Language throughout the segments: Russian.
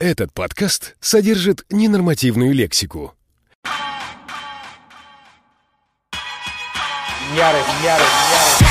Этот подкаст содержит ненормативную лексику. Ярость, ярость, ярость.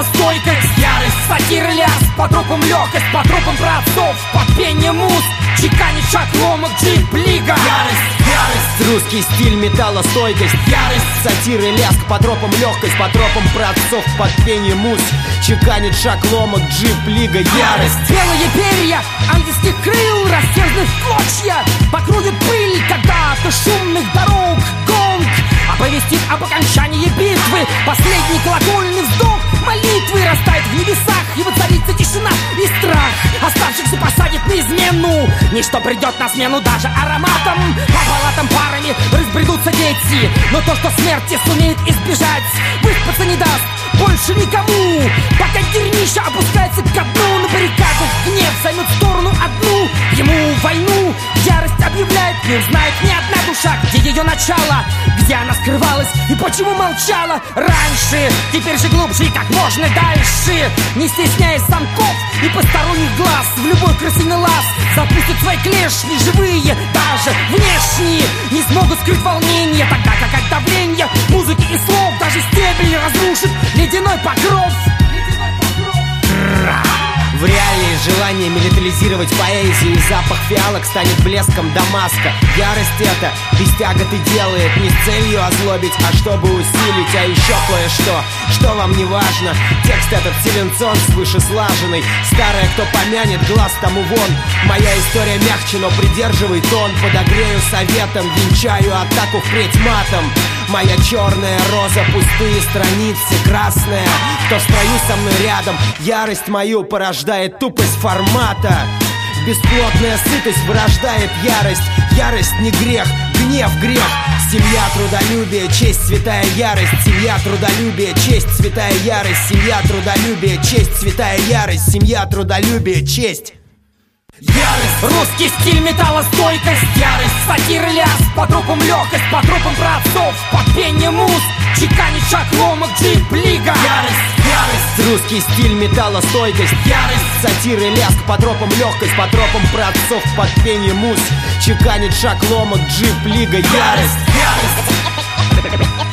Стиль металлостойкость Ярость, сатир, ляс По трупам легкость, по трупам праотцов Под пение мус Чеканит шаг ломок, джип, лига. Ярость, Ярость, русский стиль, металлостойкость Ярость, сатир и ляск По тропам легкость, по тропам праотцов Под пение мус Чеканит шаг ломок, джип, лига. Ярость. Белые перья ангельских крыл Растерзаны в клочья Покрутит пыль когда-то шумных дорог Гонг. Оповестит об окончании битвы. Последний колокольный Ничто придет на смену даже ароматом. По палатам парами разбредутся дети Но то, что смерти сумеет избежать Выспаться не даст больше никому. Пока дерьмища опускается ко дну На баррикадах гнев займет сторону одну. Ему войну ярость объявляет Не знает ни душа, где ее начало Где она скрывалась и почему молчала раньше. Теперь же глубже и как можно дальше. Не стесняясь замков и посторонних глаз В любой крысиный лаз запустят свои клешни Живые, даже внешние. Не смогут скрыть волнение Тогда как от давления музыки и слов Даже стебель разрушит ледяной покров В реалии желание милитаризировать поэзию. И запах фиалок станет блеском Дамаска. Ярость это без тяготы делает Не с целью озлобить, а чтобы усилить. А еще кое-что, что вам не важно. Текст этот силенцон свыше слаженный Старое, кто помянет, глаз тому вон. Моя история мягче, но придерживай тон. Подогрею советом, венчаю атаку впредь матом Моя черная роза, пустые страницы Красная, кто в строю со мной рядом? Ярость мою порождает тупость формата. Бесплотная сытость вырождает ярость. Ярость не грех, гнев грех. Семья, трудолюбие, честь, святая ярость. Семья, трудолюбие, честь, святая ярость. Семья, трудолюбие, честь, святая ярость. Семья, трудолюбие, честь Ярость, русский стиль металлостойкость Ярость, сатир и ляс, по трупам легкость По трупам праотцов, под пение мус Чеканит шаг ломок, джип, лига. Ярость, ярость, русский стиль, металлостойкость Ярость, сатир и ляск, по тропам легкость По тропам праотцов, под пение мус Чеканит шаг ломок, джип, лига. Ярость, ярость